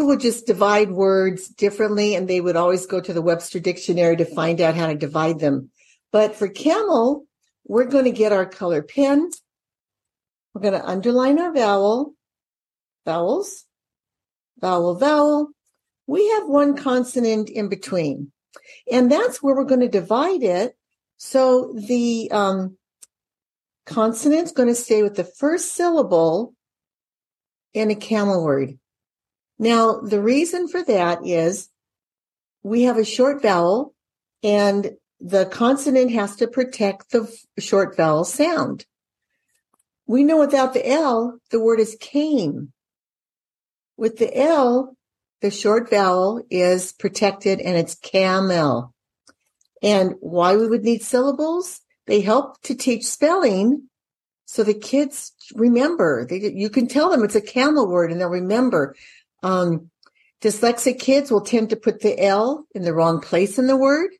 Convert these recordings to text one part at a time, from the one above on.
people would just divide words differently and they would always go to the Webster dictionary to find out how to divide them. But for camel, we're going to get our color pen. We're going to underline our vowel, vowels, vowel, vowel. We have one consonant in between. And that's where we're going to divide it. So the um, consonant's going to stay with the first syllable in a camel word. Now, the reason for that is we have a short vowel and the consonant has to protect the short vowel sound. We know without the L, the word is came. With the L, the short vowel is protected and it's camel. And why we would need syllables? They help to teach spelling so the kids remember. They, you can tell them it's a camel word and they'll remember. Um, dyslexic kids will tend to put the L in the wrong place in the word,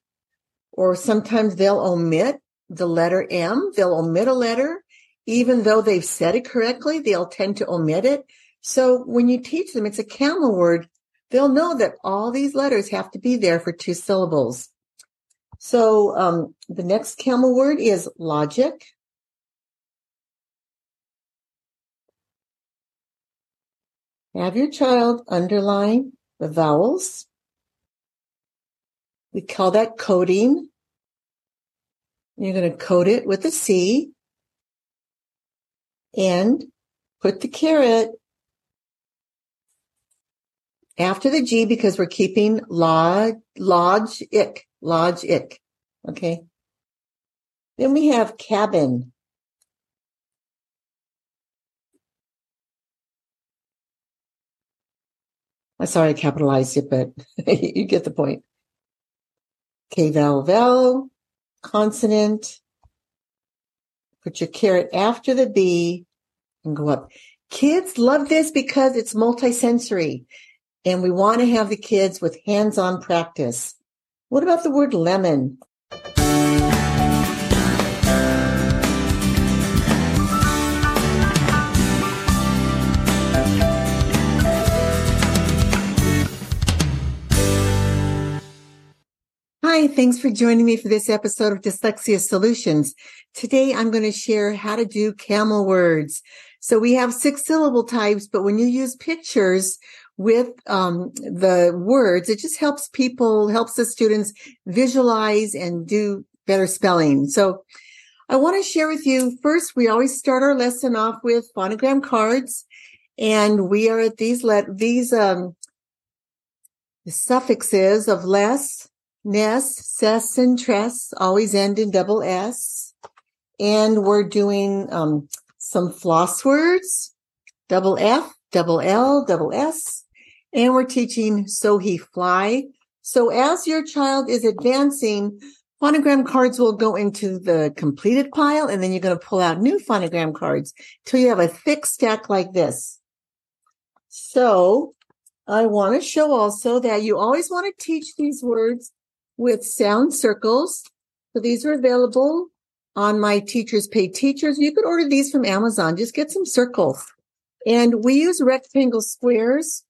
or sometimes they'll omit the letter M. They'll omit a letter, even though they've said it correctly, they'll tend to omit it. So when you teach them, it's a camel word. They'll know that all these letters have to be there for two syllables. So um, the next camel word is logic. Have your child underline the vowels. We call that coding. You're going to code it with a C and put the caret after the G because we're keeping lodge, lodge, ick. Okay. Then we have cabin. I'm sorry I capitalized it, but you get the point. K vowel vowel, consonant. Put your caret after the B and go up. Kids love this because it's multisensory and we want to have the kids with hands-on practice. What about the word lemon? Hi, thanks for joining me for this episode of Dyslexia Solutions. Today I'm going to share how to do camel words. So we have six syllable types, but when you use pictures with um, the words, it just helps people, helps the students visualize and do better spelling. So I want to share with you first, we always start our lesson off with phonogram cards and we are at these let these um the suffixes of less Ness, Cess, and Tress always end in double S. And we're doing um, some floss words, double F, double L, double S. And we're teaching so he fly. So as your child is advancing, phonogram cards will go into the completed pile and then you're going to pull out new phonogram cards till you have a thick stack like this. So I want to show also that you always want to teach these words with sound circles. So these are available on my Teachers Pay Teachers. You could order these from Amazon. Just get some circles. And we use rectangle squares.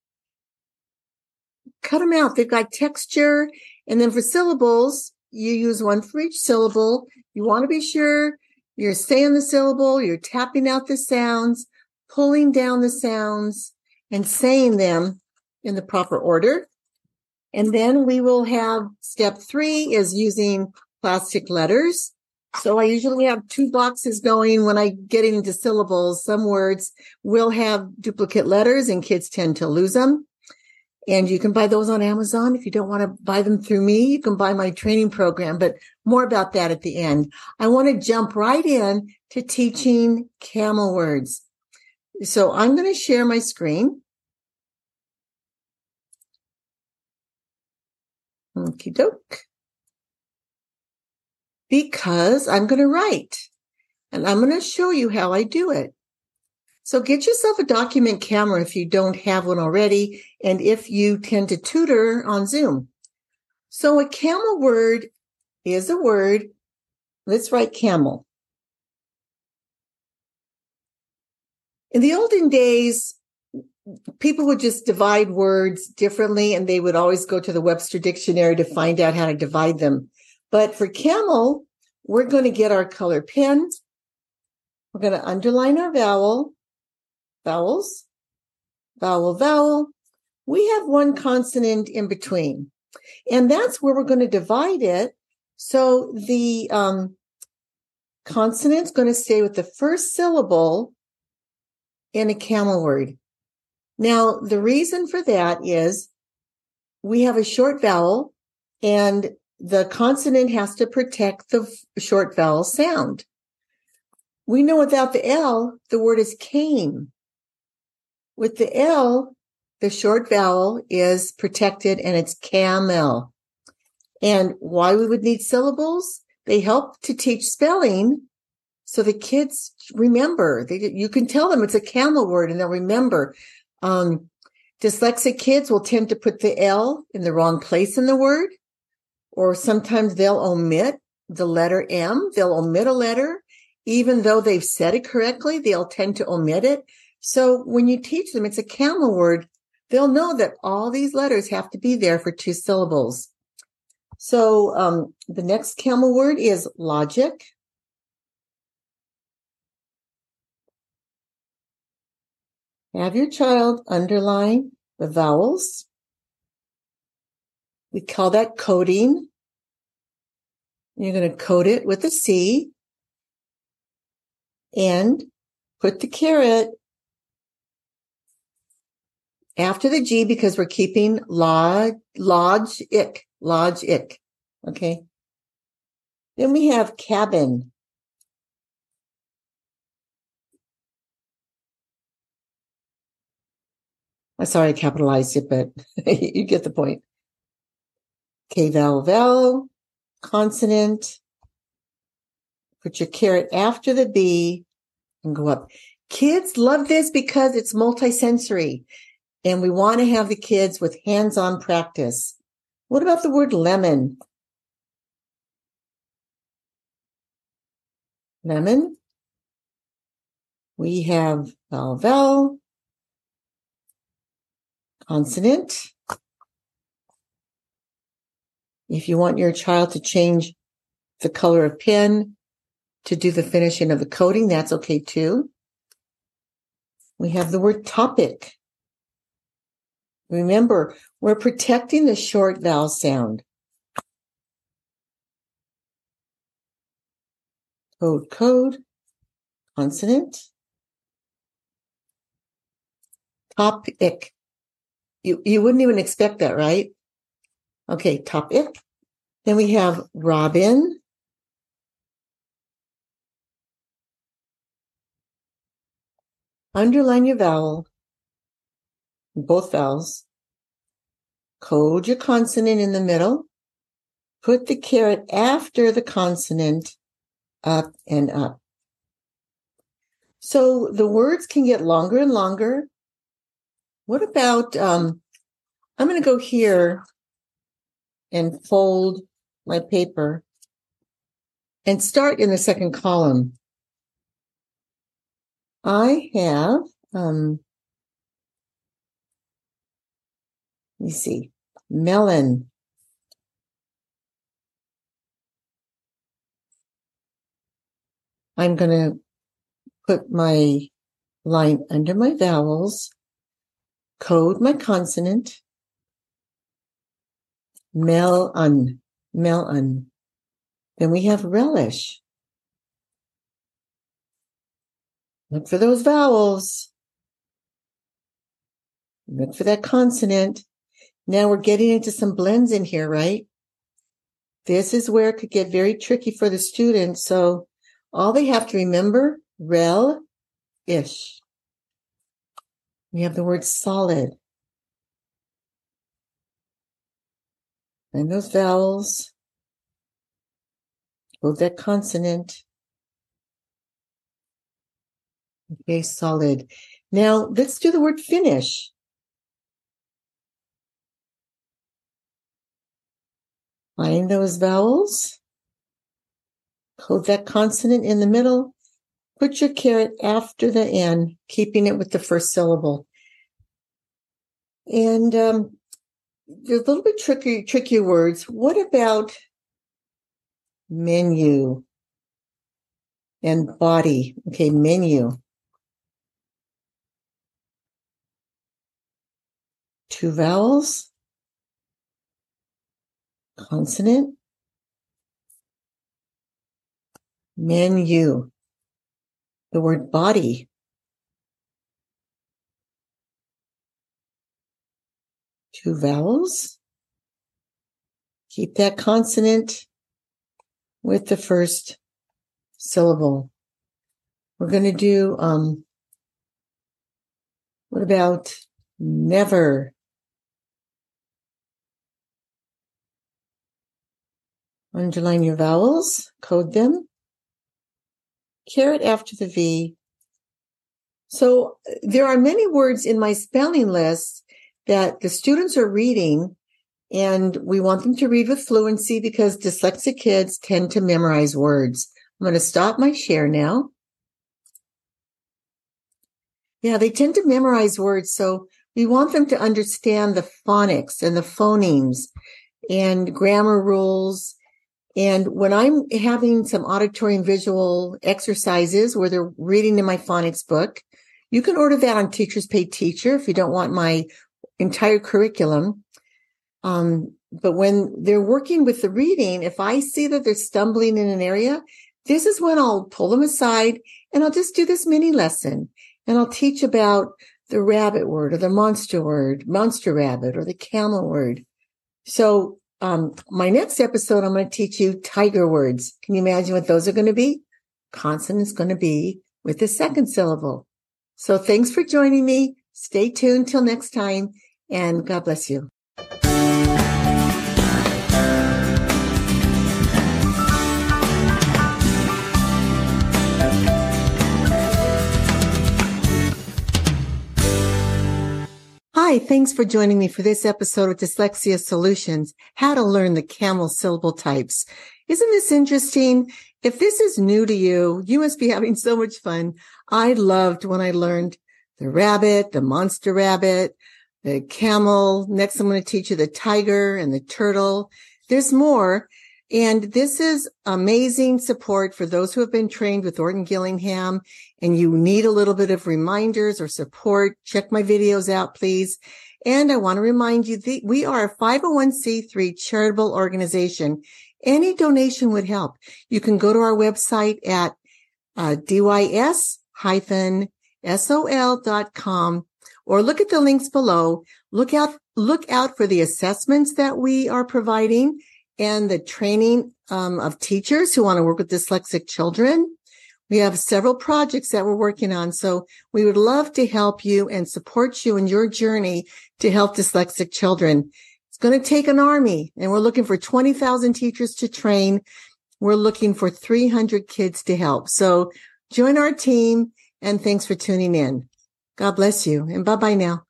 Cut them out. They've got texture. And then for syllables, you use one for each syllable. You want to be sure you're saying the syllable, you're tapping out the sounds, pulling down the sounds, and saying them in the proper order. And then we will have step three is using plastic letters. So I usually have two boxes going when I get into syllables. Some words will have duplicate letters and kids tend to lose them. And you can buy those on Amazon. If you don't want to buy them through me, you can buy my training program, but more about that at the end. I want to jump right in to teaching camel words. So I'm going to share my screen. Okie doke. Because I'm going to write and I'm going to show you how I do it. So get yourself a document camera if you don't have one already. And if you tend to tutor on Zoom. So a camel word is a word. Let's write camel. In the olden days, people would just divide words differently and they would always go to the Webster dictionary to find out how to divide them. But for camel, we're going to get our color pen. We're going to underline our vowel, vowels, vowel, vowel. We have one consonant in between. And that's where we're going to divide it. So the um, consonant's going to stay with the first syllable in a camel word. Now, the reason for that is we have a short vowel and the consonant has to protect the short vowel sound. We know without the L, the word is came. With the L, the short vowel is protected and it's camel. And why we would need syllables? They help to teach spelling so the kids remember. They, you can tell them it's a camel word and they'll remember. Um, dyslexic kids will tend to put the L in the wrong place in the word, or sometimes they'll omit the letter M. They'll omit a letter, even though they've said it correctly, they'll tend to omit it. So when you teach them, it's a camel word. They'll know that all these letters have to be there for two syllables. So um, the next camel word is logic. Have your child underline the vowels. We call that coding. You're going to code it with a C and put the caret after the G because we're keeping ick, lodge, ick. Okay. Then we have cabin. Sorry I capitalized it, but you get the point. K vowel vowel, consonant. Put your caret after the B and go up. Kids love this because it's multisensory and we want to have the kids with hands-on practice. What about the word lemon? Lemon. We have vowel vowel, consonant. If you want your child to change the color of pen to do the finishing of the coding, that's okay too. We have the word topic. Remember, we're protecting the short vowel sound. Code, code, consonant. Topic. You, you wouldn't even expect that, right? Okay, topic. Then we have Robin. Underline your vowel, both vowels. Code your consonant in the middle. Put the caret after the consonant up and up. So the words can get longer and longer what about, um, I'm going to go here and fold my paper and start in the second column. I have, um, let me see, melon. I'm going to put my line under my vowels code my consonant. Melon, melon. Then we have relish. Look for those vowels. Look for that consonant. Now we're getting into some blends in here, right? This is where it could get very tricky for the student. So all they have to remember, rel, ish. We have the word solid. And those vowels, hold that consonant. Okay, solid. Now let's do the word finish. Find those vowels. Hold that consonant in the middle Put your caret after the N, keeping it with the first syllable. And um, a little bit tricky, tricky words. What about menu and body? Okay, menu. Two vowels, consonant, menu. The word body. two vowels. Keep that consonant with the first syllable. We're going to do, um, what about never? Underline your vowels, code them. Caret after the V. So there are many words in my spelling list that the students are reading and we want them to read with fluency because dyslexic kids tend to memorize words. I'm going to stop my share now. Yeah, they tend to memorize words. So we want them to understand the phonics and the phonemes and grammar rules. And when I'm having some auditory and visual exercises where they're reading in my phonics book, you can order that on Teachers Pay Teacher if you don't want my entire curriculum. Um, but when they're working with the reading, if I see that they're stumbling in an area, this is when I'll pull them aside and I'll just do this mini lesson and I'll teach about the rabbit word or the monster word, monster rabbit or the camel word. So, um, my next episode, I'm going to teach you tiger words. Can you imagine what those are going to be? Consonant is going to be with the second syllable. So thanks for joining me. Stay tuned till next time and God bless you. Hi, thanks for joining me for this episode of Dyslexia Solutions, how to learn the camel syllable types. Isn't this interesting? If this is new to you, you must be having so much fun. I loved when I learned the rabbit, the monster rabbit, the camel. Next, I'm going to teach you the tiger and the turtle. There's more. And this is amazing support for those who have been trained with Orton Gillingham and you need a little bit of reminders or support. Check my videos out, please. And I want to remind you that we are a 501c3 charitable organization. Any donation would help. You can go to our website at uh, dys-sol.com or look at the links below. Look out, look out for the assessments that we are providing and the training um, of teachers who want to work with dyslexic children. We have several projects that we're working on. So we would love to help you and support you in your journey to help dyslexic children. It's going to take an army and we're looking for 20,000 teachers to train. We're looking for 300 kids to help. So join our team and thanks for tuning in. God bless you and bye bye now.